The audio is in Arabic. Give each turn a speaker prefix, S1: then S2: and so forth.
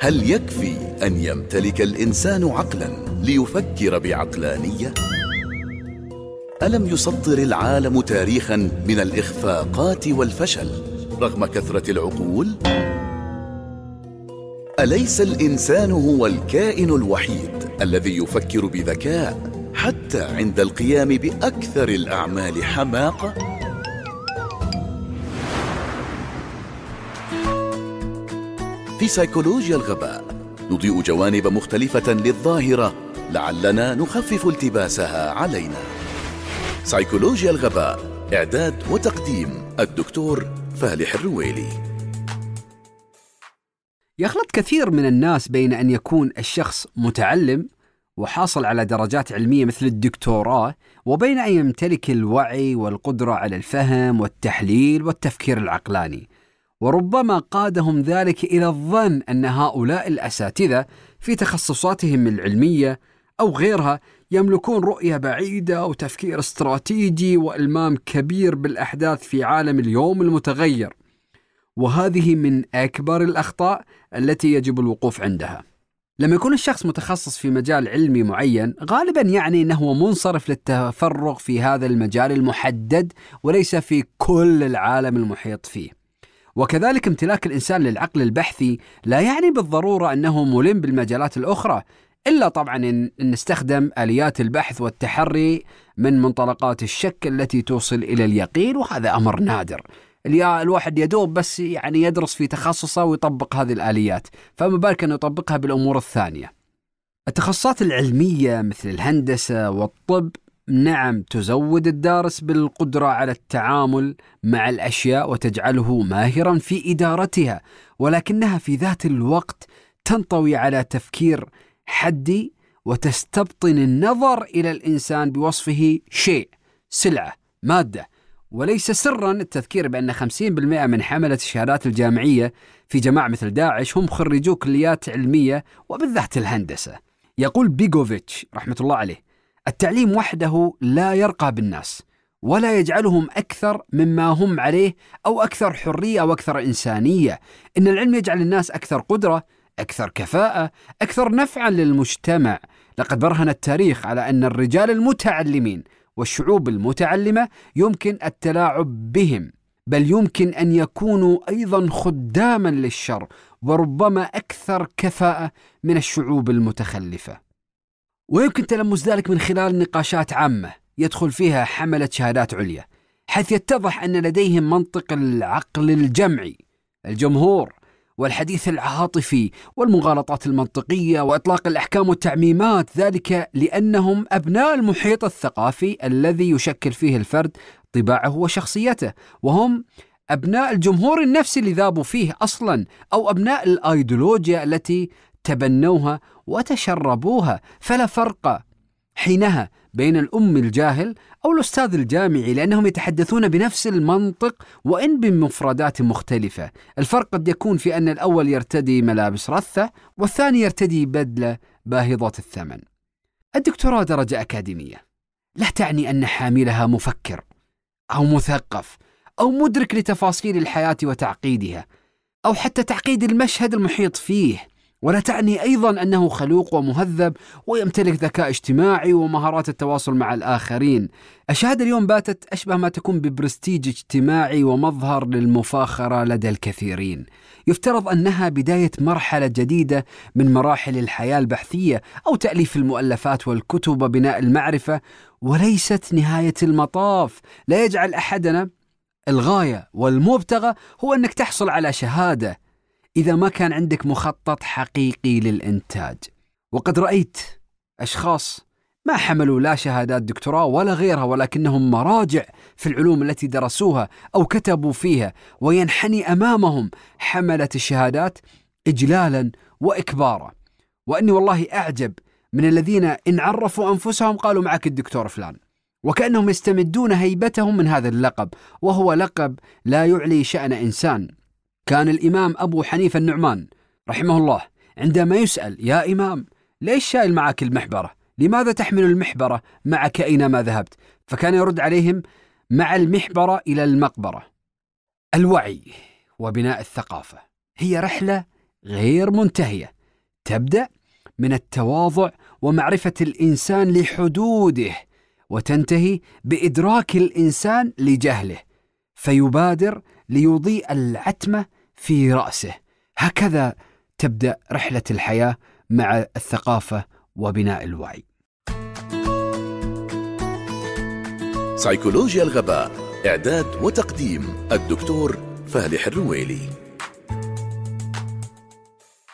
S1: هل يكفي أن يمتلك الإنسان عقلا ليفكر بعقلانية؟ ألم يسطر العالم تاريخا من الإخفاقات والفشل رغم كثرة العقول؟ أليس الإنسان هو الكائن الوحيد الذي يفكر بذكاء حتى عند القيام بأكثر الأعمال حماقة؟ في سيكولوجيا الغباء نضيء جوانب مختلفة للظاهرة لعلنا نخفف التباسها علينا. سيكولوجيا الغباء إعداد وتقديم الدكتور فالح الرويلي.
S2: يخلط كثير من الناس بين أن يكون الشخص متعلم وحاصل على درجات علمية مثل الدكتوراه وبين أن يمتلك الوعي والقدرة على الفهم والتحليل والتفكير العقلاني. وربما قادهم ذلك إلى الظن أن هؤلاء الأساتذة في تخصصاتهم العلمية أو غيرها يملكون رؤية بعيدة وتفكير استراتيجي وإلمام كبير بالأحداث في عالم اليوم المتغير. وهذه من أكبر الأخطاء التي يجب الوقوف عندها. لما يكون الشخص متخصص في مجال علمي معين غالبا يعني أنه منصرف للتفرغ في هذا المجال المحدد وليس في كل العالم المحيط فيه. وكذلك امتلاك الإنسان للعقل البحثي لا يعني بالضرورة أنه ملم بالمجالات الأخرى إلا طبعا ان نستخدم آليات البحث والتحري من منطلقات الشك التي توصل إلى اليقين وهذا أمر نادر. الواحد يدوب بس يعني يدرس في تخصصه ويطبق هذه الآليات، فما بالك انه يطبقها بالأمور الثانية. التخصصات العلمية مثل الهندسة والطب نعم تزود الدارس بالقدرة على التعامل مع الأشياء وتجعله ماهرا في إدارتها ولكنها في ذات الوقت تنطوي على تفكير حدي وتستبطن النظر إلى الإنسان بوصفه شيء سلعة مادة وليس سرا التذكير بأن 50% من حملة الشهادات الجامعية في جماعة مثل داعش هم خريجو كليات علمية وبالذات الهندسة. يقول بيغوفيتش رحمة الله عليه: التعليم وحده لا يرقى بالناس ولا يجعلهم أكثر مما هم عليه أو أكثر حرية أو أكثر إنسانية، إن العلم يجعل الناس أكثر قدرة، أكثر كفاءة، أكثر نفعا للمجتمع، لقد برهن التاريخ على أن الرجال المتعلمين والشعوب المتعلمة يمكن التلاعب بهم، بل يمكن أن يكونوا أيضا خداما للشر وربما أكثر كفاءة من الشعوب المتخلفة. ويمكن تلمس ذلك من خلال نقاشات عامة يدخل فيها حملة شهادات عليا حيث يتضح أن لديهم منطق العقل الجمعي الجمهور والحديث العاطفي والمغالطات المنطقية وإطلاق الأحكام والتعميمات ذلك لأنهم أبناء المحيط الثقافي الذي يشكل فيه الفرد طباعه وشخصيته وهم أبناء الجمهور النفسي اللي ذابوا فيه أصلا أو أبناء الأيديولوجيا التي تبنوها وتشربوها فلا فرق حينها بين الأم الجاهل أو الأستاذ الجامعي لأنهم يتحدثون بنفس المنطق وإن بمفردات مختلفة. الفرق قد يكون في أن الأول يرتدي ملابس رثة والثاني يرتدي بدلة باهظة الثمن. الدكتوراه درجة أكاديمية. لا تعني أن حاملها مفكر أو مثقف أو مدرك لتفاصيل الحياة وتعقيدها أو حتى تعقيد المشهد المحيط فيه. ولا تعني أيضا أنه خلوق ومهذب ويمتلك ذكاء اجتماعي ومهارات التواصل مع الآخرين. الشهاده اليوم باتت أشبه ما تكون ببرستيج اجتماعي ومظهر للمفاخرة لدى الكثيرين. يفترض أنها بداية مرحلة جديدة من مراحل الحياة البحثية أو تأليف المؤلفات والكتب وبناء المعرفة وليست نهاية المطاف، لا يجعل أحدنا الغاية والمبتغى هو أنك تحصل على شهادة إذا ما كان عندك مخطط حقيقي للإنتاج. وقد رأيت أشخاص ما حملوا لا شهادات دكتوراه ولا غيرها ولكنهم مراجع في العلوم التي درسوها أو كتبوا فيها وينحني أمامهم حملة الشهادات إجلالا وإكبارا. وأني والله أعجب من الذين إن عرفوا أنفسهم قالوا معك الدكتور فلان. وكأنهم يستمدون هيبتهم من هذا اللقب وهو لقب لا يعلي شأن إنسان. كان الإمام أبو حنيفة النعمان رحمه الله عندما يسأل يا إمام ليش شايل معك المحبرة؟ لماذا تحمل المحبرة معك أينما ذهبت؟ فكان يرد عليهم مع المحبرة إلى المقبرة. الوعي وبناء الثقافة هي رحلة غير منتهية تبدأ من التواضع ومعرفة الإنسان لحدوده وتنتهي بإدراك الإنسان لجهله فيبادر ليضيء العتمة في رأسه. هكذا تبدأ رحلة الحياة مع الثقافة وبناء الوعي.
S1: سيكولوجيا الغباء إعداد وتقديم الدكتور فالح الرويلي